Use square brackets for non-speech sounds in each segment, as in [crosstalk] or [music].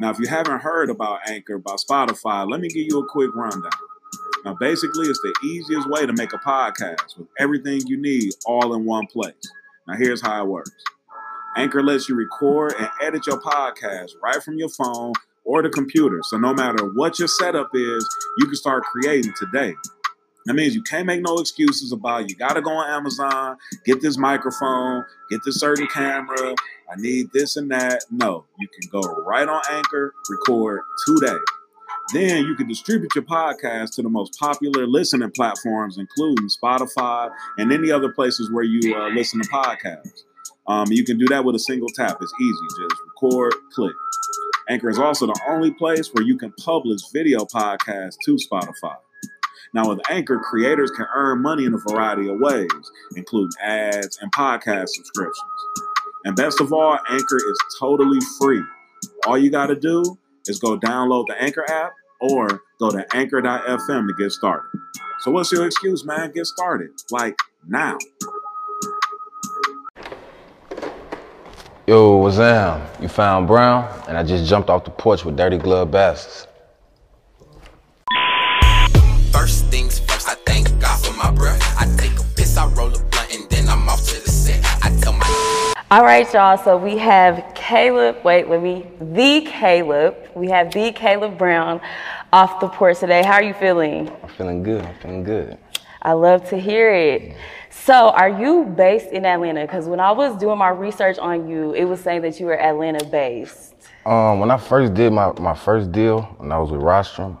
Now, if you haven't heard about Anchor, by Spotify, let me give you a quick rundown. Now, basically, it's the easiest way to make a podcast with everything you need all in one place. Now, here's how it works Anchor lets you record and edit your podcast right from your phone or the computer. So, no matter what your setup is, you can start creating today. That means you can't make no excuses about you got to go on Amazon, get this microphone, get this certain camera. I need this and that. No, you can go right on Anchor, record today. Then you can distribute your podcast to the most popular listening platforms, including Spotify and any other places where you uh, listen to podcasts. Um, you can do that with a single tap. It's easy. Just record, click. Anchor is also the only place where you can publish video podcasts to Spotify. Now, with Anchor, creators can earn money in a variety of ways, including ads and podcast subscriptions. And best of all, Anchor is totally free. All you got to do is go download the Anchor app or go to anchor.fm to get started. So, what's your excuse, man? Get started. Like now. Yo, what's up? You found Brown, and I just jumped off the porch with Dirty Glove Bastards. All right, y'all. So we have Caleb. Wait, let me. The Caleb. We have the Caleb Brown off the porch today. How are you feeling? I'm feeling good. I'm feeling good. I love to hear it. So, are you based in Atlanta? Because when I was doing my research on you, it was saying that you were Atlanta based. Um, when I first did my, my first deal, when I was with Rostrum,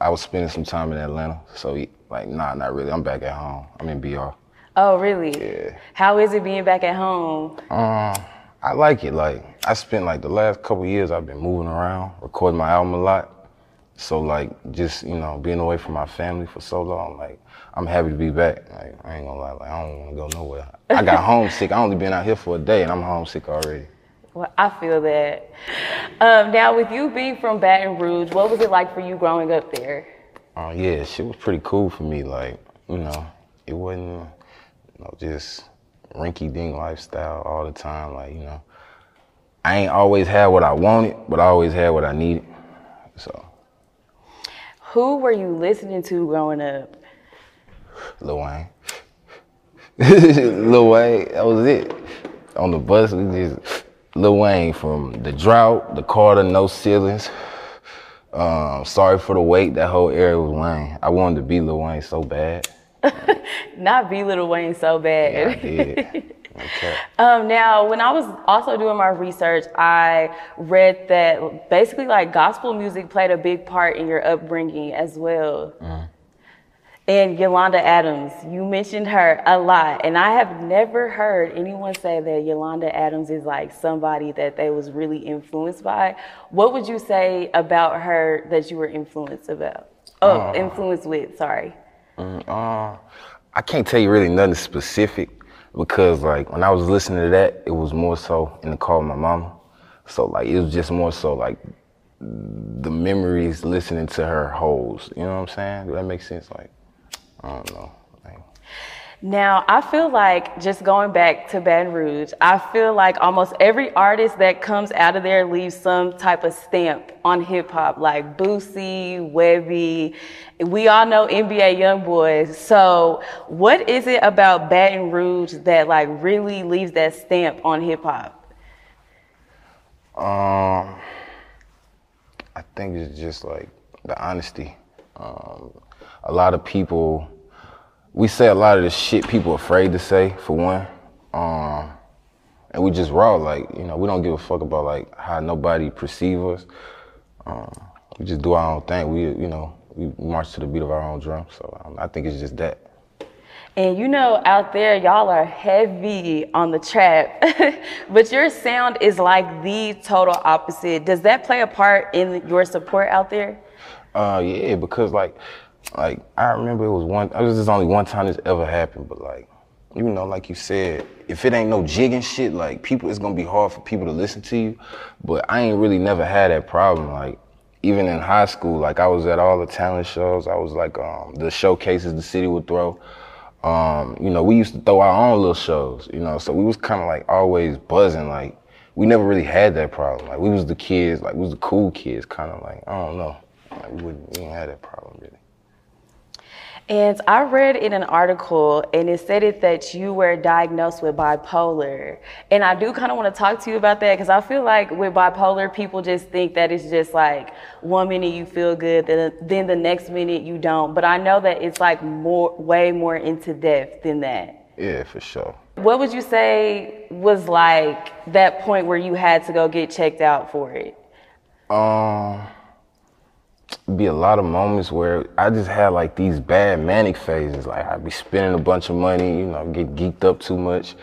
I was spending some time in Atlanta. So, like, nah, not really. I'm back at home. I'm in BR. Oh, really? Yeah. How is it being back at home? Um, I like it. Like, I spent like the last couple years, I've been moving around, recording my album a lot. So, like, just you know, being away from my family for so long, like, I'm happy to be back. Like, I ain't gonna lie, like, I don't want to go nowhere. I got [laughs] homesick. I only been out here for a day, and I'm homesick already. Well, I feel that. Um, now, with you being from Baton Rouge, what was it like for you growing up there? Uh, yeah, shit was pretty cool for me. Like, you know, it wasn't, you know, just rinky dink lifestyle all the time. Like, you know, I ain't always had what I wanted, but I always had what I needed. So, Who were you listening to growing up? Lil Wayne. [laughs] Lil Wayne, that was it. On the bus, we just Lil Wayne from The Drought, The Carter, No Ceilings. Um, sorry for the wait. That whole era was Wayne. I wanted to be Lil Wayne so bad. [laughs] Not be Little Wayne so bad. Yeah. [laughs] Okay. Um, now, when I was also doing my research, I read that basically, like, gospel music played a big part in your upbringing as well. And Yolanda Adams, you mentioned her a lot, and I have never heard anyone say that Yolanda Adams is like somebody that they was really influenced by. What would you say about her that you were influenced about? Oh, influenced with. Sorry. Uh, I can't tell you really nothing specific because like when I was listening to that, it was more so in the car with my mama. So like it was just more so like the memories listening to her holes. You know what I'm saying? Does that make sense? Like I don't know. Now, I feel like just going back to Baton Rouge, I feel like almost every artist that comes out of there leaves some type of stamp on hip hop, like Boosie, Webbie. We all know NBA Young Youngboy. So, what is it about Baton Rouge that like really leaves that stamp on hip hop? Um, I think it's just like the honesty. Um, a lot of people, we say a lot of the shit people afraid to say, for one. Um, and we just raw, like, you know, we don't give a fuck about like how nobody perceive us. Um, we just do our own thing. We, you know, we march to the beat of our own drum. So um, I think it's just that. And you know, out there, y'all are heavy on the trap, [laughs] but your sound is like the total opposite. Does that play a part in your support out there? Uh, yeah, because like, like I remember it was one. It was just only one time this ever happened, but like, you know, like you said, if it ain't no jigging shit, like people, it's gonna be hard for people to listen to you. But I ain't really never had that problem. Like even in high school, like I was at all the talent shows. I was like um, the showcases the city would throw. Um, you know, we used to throw our own little shows. You know, so we was kind of like always buzzing. Like we never really had that problem. Like we was the kids, like we was the cool kids, kind of like I don't know. Like we wouldn't, we didn't have that problem really. And I read in an article, and it said it that you were diagnosed with bipolar. And I do kind of want to talk to you about that because I feel like with bipolar, people just think that it's just like one minute you feel good, then, then the next minute you don't. But I know that it's like more, way more into depth than that. Yeah, for sure. What would you say was like that point where you had to go get checked out for it? Um, be a lot of moments where I just had like these bad manic phases. Like I'd be spending a bunch of money, you know, get geeked up too much.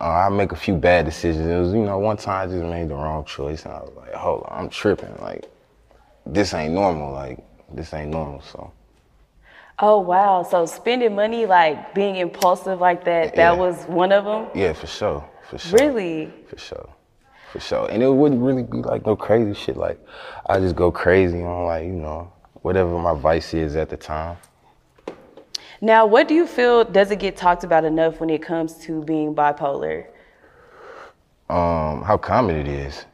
Uh, I make a few bad decisions. It was, you know, one time I just made the wrong choice, and I was like, hold on, I'm tripping. Like this ain't normal. Like this ain't normal. So. Oh wow! So spending money, like being impulsive like that, Yeah. that was one of them. Yeah, for sure. For sure. Really? For sure. For sure. And it wouldn't really be like no crazy shit. Like I just go crazy on like, you know, whatever my vice is at the time. Now, what do you feel doesn't get talked about enough when it comes to being bipolar? Um, how common it is.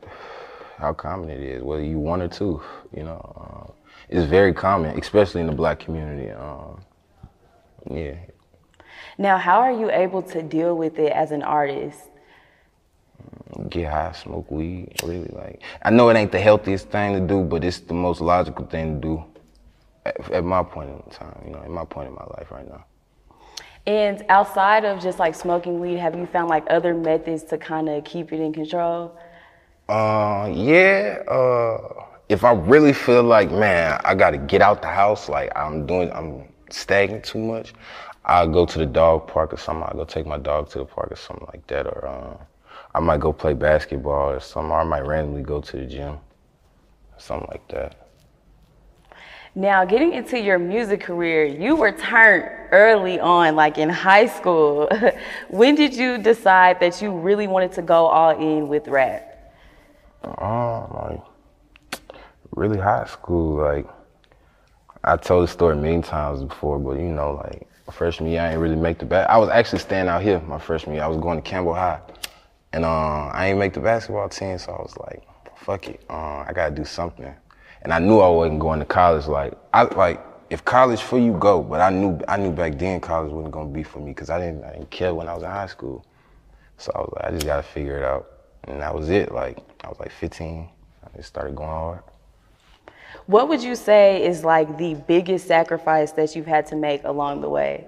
How common it is, whether you one or two, you know. Um, it's very common, especially in the black community. Um, yeah. Now, how are you able to deal with it as an artist? Get high, smoke weed, really like. I know it ain't the healthiest thing to do, but it's the most logical thing to do at, at my point in time, you know, at my point in my life right now. And outside of just like smoking weed, have you found like other methods to kind of keep it in control? Uh, yeah. Uh, if I really feel like, man, I gotta get out the house, like I'm doing, I'm stagnant too much, I'll go to the dog park or something. I'll go take my dog to the park or something like that, or uh, I might go play basketball or something. Or I might randomly go to the gym, something like that. Now, getting into your music career, you were turned early on, like in high school. [laughs] when did you decide that you really wanted to go all in with rap? Uh, like really high school. Like I told the story many times before, but you know, like freshman year, I ain't really make the bat. I was actually staying out here my freshman year. I was going to Campbell High, and uh, I ain't make the basketball team, so I was like, fuck it, uh, I gotta do something. And I knew I wasn't going to college. Like I like if college for you, go. But I knew I knew back then college wasn't gonna be for me because I didn't I didn't care when I was in high school. So I was like, I just gotta figure it out, and that was it. Like I was like 15. I just started going hard. What would you say is like the biggest sacrifice that you've had to make along the way?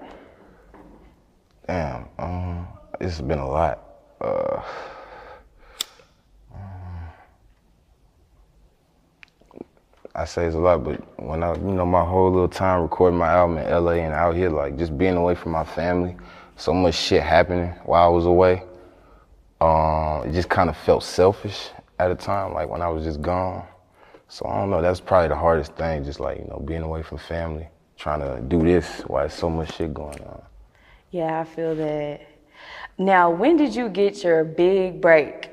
Damn, um, it's been a lot. Uh, I say it's a lot, but when I, you know, my whole little time recording my album in LA and out here, like just being away from my family, so much shit happening while I was away. Um, it just kind of felt selfish at a time, like when I was just gone. So I don't know, that's probably the hardest thing, just like, you know, being away from family, trying to do this while so much shit going on. Yeah, I feel that. Now, when did you get your big break?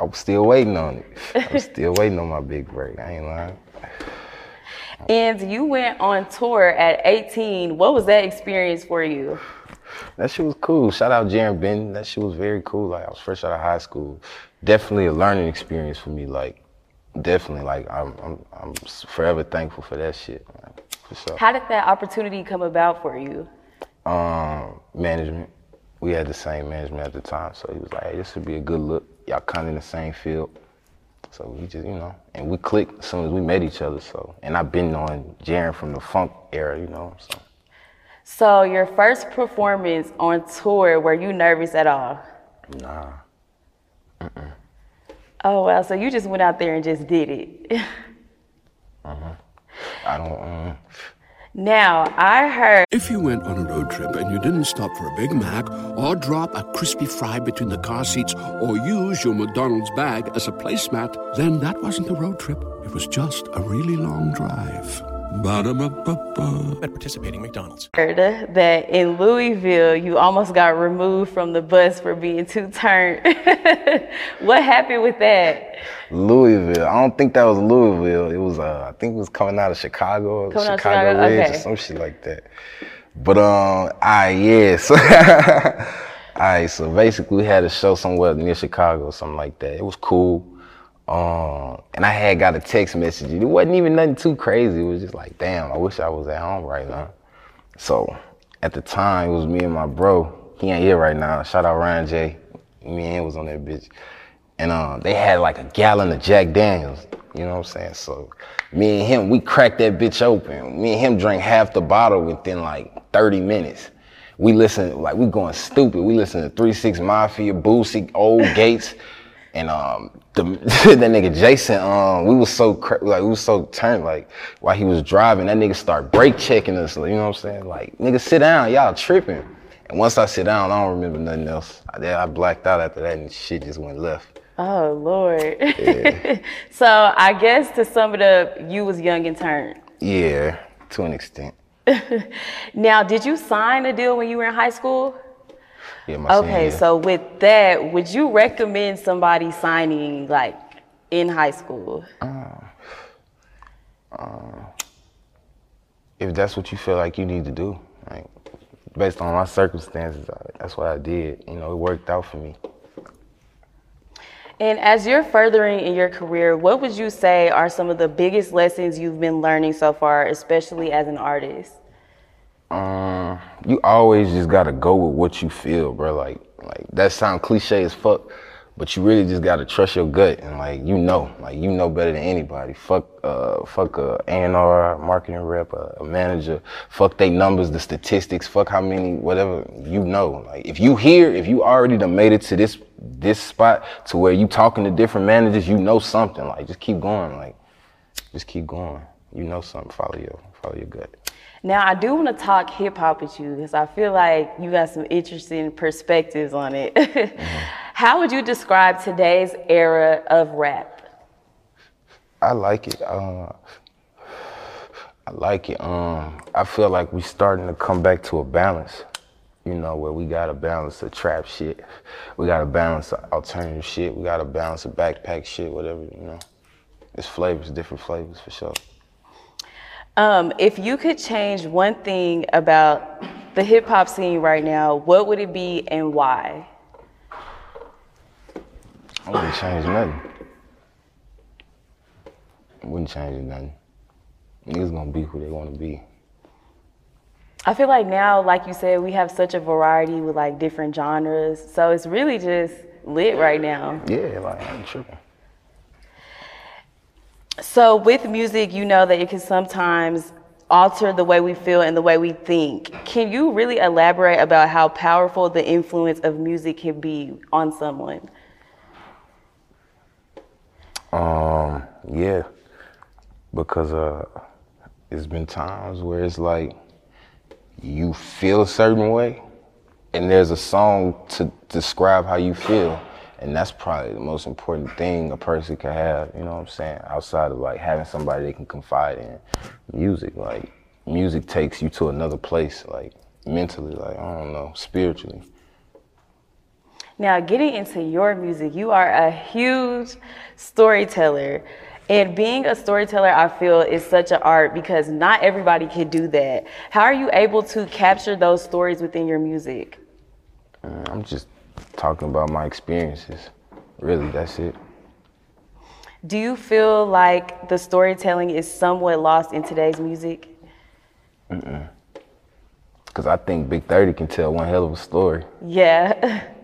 I'm still waiting on it. I'm still waiting on my big break. I ain't lying. And you went on tour at 18. What was that experience for you? That shit was cool. Shout out Jarren Benton. That shit was very cool. Like I was fresh out of high school. Definitely a learning experience for me. Like definitely. Like I'm I'm, I'm forever thankful for that shit. For sure. How did that opportunity come about for you? Um, management. We had the same management at the time, so he was like, "Hey, this would be a good look. Y'all kind of in the same field." So we just, you know, and we clicked as soon as we met each other. So, and I've been on Jarren from the funk era, you know. So, So your first performance on tour, were you nervous at all? nah, Oh well, so you just went out there and just did it. [laughs] Mhm. I don't. Um, now I heard If you went on a road trip and you didn't stop for a Big Mac or drop a crispy fry between the car seats or use your McDonald's bag as a placemat, then that wasn't a road trip. It was just a really long drive. Ba-da-ba-ba-ba. at participating McDonald's. Heard that in Louisville you almost got removed from the bus for being too turned. [laughs] what happened with that? Louisville. I don't think that was Louisville. It was. Uh, I think it was coming out of Chicago, or Coming out of Chicago, Chicago, Ridge, okay. or some shit like that. But um, I yeah. So, [laughs] alright. So basically, we had a show somewhere near Chicago, or something like that. It was cool. Um, and I had got a text message. It wasn't even nothing too crazy. It was just like, damn, I wish I was at home right now. So at the time, it was me and my bro. He ain't here right now. Shout out Ryan J. Me and was on that bitch. And um, they had like a gallon of Jack Daniels. You know what I'm saying? So me and him, we cracked that bitch open. Me and him drank half the bottle within like 30 minutes. We listened, like we going stupid. We listened to 3 6 Mafia, Boosie, Old Gates, and um the [laughs] that nigga Jason, um, we was so cra- like we was so turned like while he was driving, that nigga start brake checking us. You know what I'm saying? Like nigga, sit down, y'all tripping. And once I sit down, I don't remember nothing else. I, I blacked out after that, and shit just went left. Oh Lord. Yeah. [laughs] so I guess to sum it up, you was young and turned. Yeah, to an extent. [laughs] Now, did you sign a deal when you were in high school? My Okay, year. so with that, would you recommend somebody signing like in high school? Uh, uh, if that's what you feel like you need to do, like based on my circumstances, I, that's what I did. You know, it worked out for me. And as you're furthering in your career, what would you say are some of the biggest lessons you've been learning so far, especially as an artist? Um, you always just gotta go with what you feel, bro. Like, like that sound cliche as fuck, but you really just gotta trust your gut and like you know, like you know better than anybody. Fuck, uh, fuck a A&R, marketing rep, a, a manager. Fuck they numbers, the statistics. Fuck how many, whatever you know. Like if you hear, if you already done made it to this this spot to where you talking to different managers, you know something. Like just keep going. Like just keep going. You know something. Follow your follow your gut. Now, I do want to talk hip hop with you because I feel like you got some interesting perspectives on it. How would you describe today's era of rap? I like it. Uh, I like it. Um, I feel like we're starting to come back to a balance. You know, where we got to balance the trap shit, we got to balance the alternative shit, we got to balance the backpack shit, whatever. You know, it's flavors, different flavors for sure. Um, if you could change one thing about the hip hop scene right now, what would it be and why? I wouldn't change nothing. I wouldn't change nothing. Niggas gonna be who they want to be. I feel like now, like you said, we have such a variety with like different genres. So it's really just lit right now. Yeah, like I ain't tripping. So with music, you know that it can sometimes alter the way we feel and the way we think. Can you really elaborate about how powerful the influence of music can be on someone? Um, yeah, because uh, it's been times where it's like you feel a certain way, and there's a song to describe how you feel, and that's probably the most important thing a person can have. You know what I'm saying? Outside of like having somebody they can confide in, music. Like music takes you to another place, like mentally, like I don't know, spiritually. Now, getting into your music, you are a huge storyteller. And being a storyteller, I feel, is such an art because not everybody can do that. How are you able to capture those stories within your music? Uh, I'm just talking about my experiences. Really, that's it. Do you feel like the storytelling is somewhat lost in today's music? Mm. Cause I think Big 30 can tell one hell of a story. Yeah. [laughs]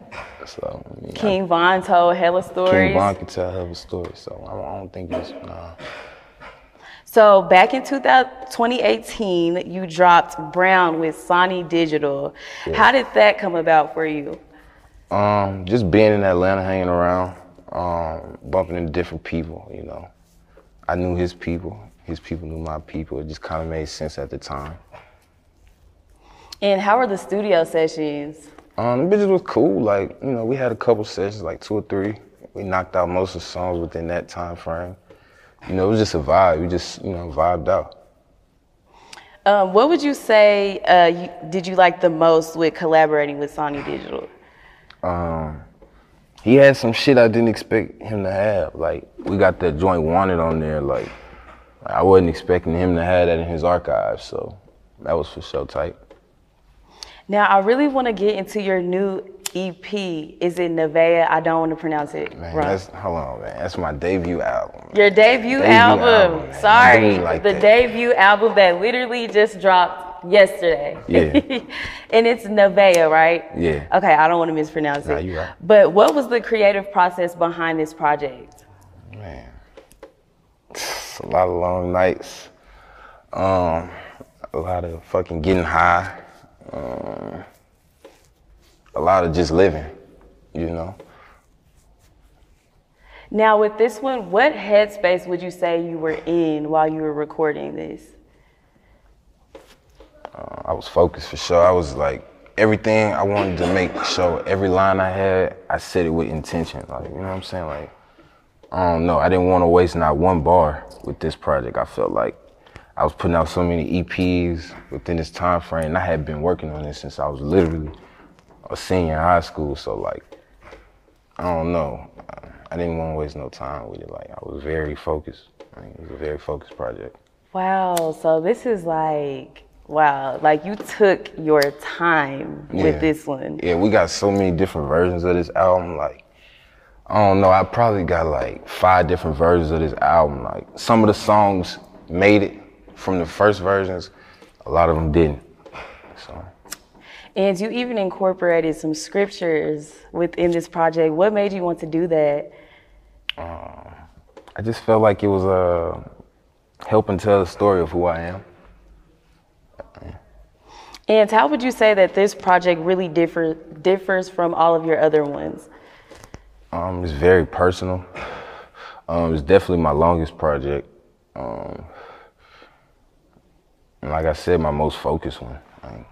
So I mean, I- King Von told hella stories. King Von can tell hell of a story. So I don't, I don't think it's nah. So back in 2018, you dropped Brown with Sonny Digital. How did that come about for you? Um, just being in Atlanta, hanging around, um, bumping into different people. You know, I knew his people. His people knew my people. It just kind of made sense at the time. And how were the studio sessions? Um, the bitches was cool. Like, you know, we had a couple sessions, like two or three. We knocked out most of the songs within that time frame. You know, it was just a vibe. We just, you know, vibed out. Um, what would you say uh, you, did you like the most with collaborating with Sonny Digital? Um, he had some shit I didn't expect him to have. Like, we got that joint wanted on there. Like, I wasn't expecting him to have that in his archives. So that was for sure tight. Now, I really want to get into your new EP. Is it Nevaeh? I don't want to pronounce it Man, wrong. that's hold on, man. That's my debut album. Your debut, Debut album. album, Sorry, like the that. debut album that literally just dropped yesterday. Yeah. [laughs] and it's Nevaeh, right? Yeah. Okay, I don't want to mispronounce Nah, it. you right. But what was the creative process behind this project? Man, it's a lot of long nights. Um, a lot of fucking getting high. Um, a lot of just living, you know. Now, with this one, what headspace would you say you were in while you were recording this? Uh, I was focused for sure. I was like everything I wanted to make sure every line I had, I said it with intention. Like, you know what I'm saying? Like, I don't know. I didn't want to waste not one bar with this project. I felt like I was putting out so many EPs within this time frame. And I had been working on this since I was literally a senior in high school. So like, I don't know. I- didn't want to waste no time with it. Like, I was very focused. I mean, it was a very focused project. Wow, so this is like, wow, like you took your time Yeah. with this one. Yeah, we got so many different versions of this album. Like, I don't know. I probably got like five different versions of this album. Like, some of the songs made it from the first versions. A lot of them didn't. So, And you even incorporated some scriptures within this project. What made you want to do that? I just felt like it was uh, helping tell the story of who I am. And how would you say that this project really differ, differs from all of your other ones? Um, it's very personal. Um, it's definitely my longest project. Um, and like I said, my most focused one. Like,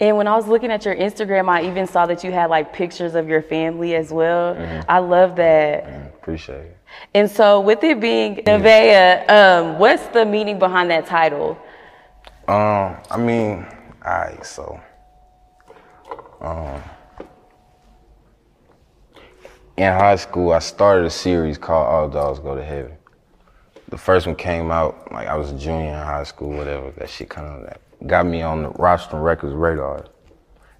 And when I was looking at your Instagram, I even saw that you had like pictures of your family as well. I love that. appreciate it. And so, with it being Nevaeh, um, what's the meaning behind that title? Um, I mean, alright, so um in high school I started a series called All Dogs Go to Heaven. The first one came out like I was a junior in high school, whatever. That shit kind of that got me on the Rostrum Records radar.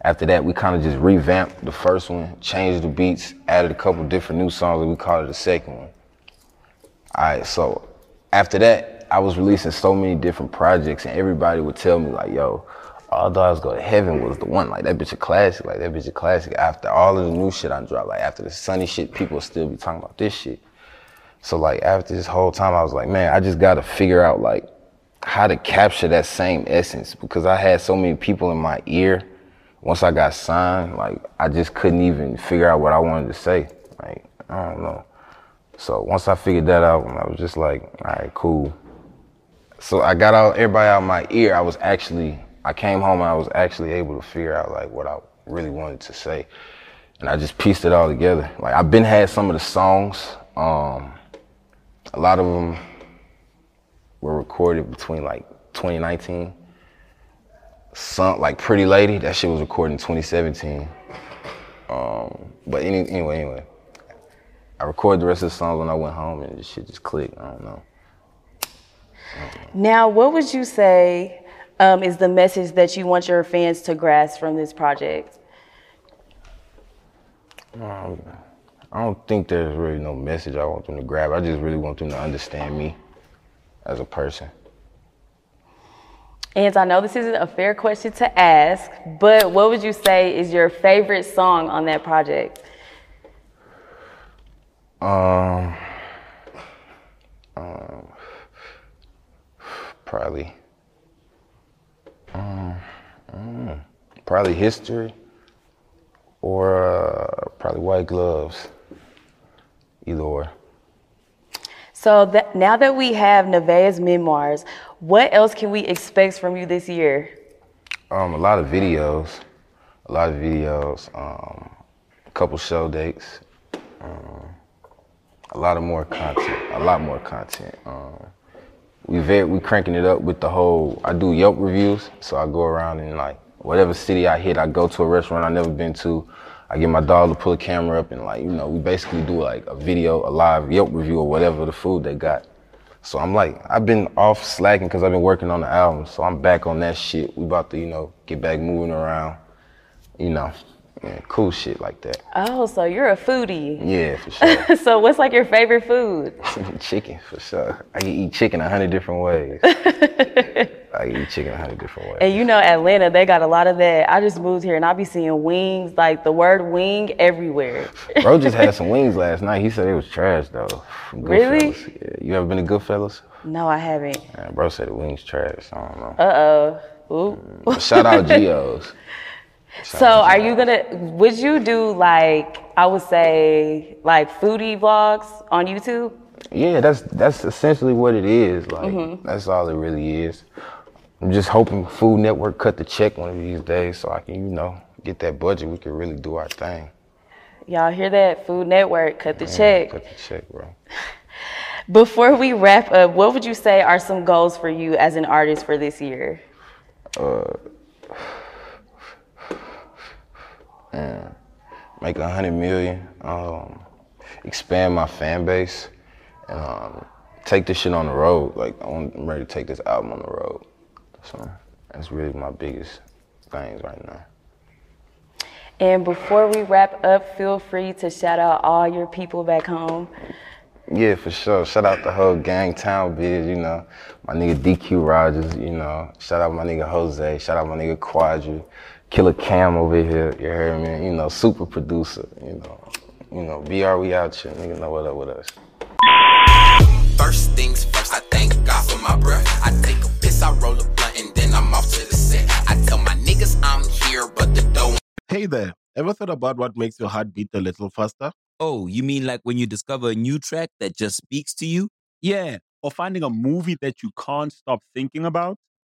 After that, we kind of just revamped the first one, changed the beats, added a couple different new songs, and we called it the second one. All right, so after that, I was releasing so many different projects, and everybody would tell me like, "Yo, All Dogs Go to Heaven was the one. Like that bitch a classic. Like that bitch a classic." After all of the new shit I dropped, like after the Sonny shit, people still be talking about this shit. So like after this whole time, I was like, man, I just gotta figure out like how to capture that same essence because I had so many people in my ear. Once I got signed, like I just couldn't even figure out what I wanted to say. Like I don't know. So once I figured that out, I was just like, all right, cool. So I got out everybody out of my ear. I was actually, I came home and I was actually able to figure out like what I really wanted to say, and I just pieced it all together. Like I've been had some of the songs. Um, a lot of them were recorded between like 2019. Some like Pretty Lady, that shit was recorded in 2017. Um, but any, anyway, anyway, I recorded the rest of the songs when I went home, and this shit just clicked. I don't know. Now, what would you say um, is the message that you want your fans to grasp from this project? Um, I don't think there's really no message I want them to grab. I just really want them to understand me as a person. And I know this isn't a fair question to ask, but what would you say is your favorite song on that project? Um, um probably, um, mm, probably history or uh, probably white gloves. Either or. So that, now that we have Nevaeh's memoirs, what else can we expect from you this year? Um, a lot of videos, a lot of videos, um, a couple show dates, um, a lot of more content, a lot more content. Um, we very we cranking it up with the whole. I do Yelp reviews, so I go around and like whatever city I hit, I go to a restaurant I never been to. I get my dog to pull a camera up and like, you know, we basically do like a video, a live Yelp review or whatever the food they got. So I'm like, I've been off slacking because I've been working on the album. So I'm back on that shit. We about to, you know, get back moving around, you know, yeah, cool shit like that. Oh, so you're a foodie. Yeah, for sure. [laughs] so what's like your favorite food? [laughs] chicken, for sure. I can eat chicken a hundred different ways. [laughs] I can eat chicken a hundred different ways. And you know, Atlanta, they got a lot of that. I just moved here and I be seeing wings, like the word wing everywhere. Bro just had some wings last night. He said it was trash though. Really? Yeah. You ever been to Goodfellas? No, I haven't. Yeah, bro said the wings trash. I don't know. Uh oh. Mm, shout out Geo's. So are you gonna would you do like I would say like foodie vlogs on YouTube? Yeah, that's that's essentially what it is. Like mm-hmm. that's all it really is. I'm just hoping Food Network cut the check one of these days so I can, you know, get that budget. We can really do our thing. Y'all hear that? Food Network cut the check. Cut the check, bro. [laughs] Before we wrap up, what would you say are some goals for you as an artist for this year? Uh and make a hundred million, um, expand my fan base, and um, take this shit on the road. Like I'm ready to take this album on the road. So that's really my biggest things right now. And before we wrap up, feel free to shout out all your people back home. Yeah, for sure. Shout out the whole gang town biz, you know. My nigga DQ Rogers, you know. Shout out my nigga Jose. Shout out my nigga Quadri. Killer Cam over here, you heard me? You know, super producer, you know. You know, VR, we out here, nigga know what up with us. First things first, I thank God for my breath. I take a piss, I roll a blunt, and then I'm off to the set. I tell my niggas I'm here, but the dough. Hey there, ever thought about what makes your heart beat a little faster? Oh, you mean like when you discover a new track that just speaks to you? Yeah, or finding a movie that you can't stop thinking about?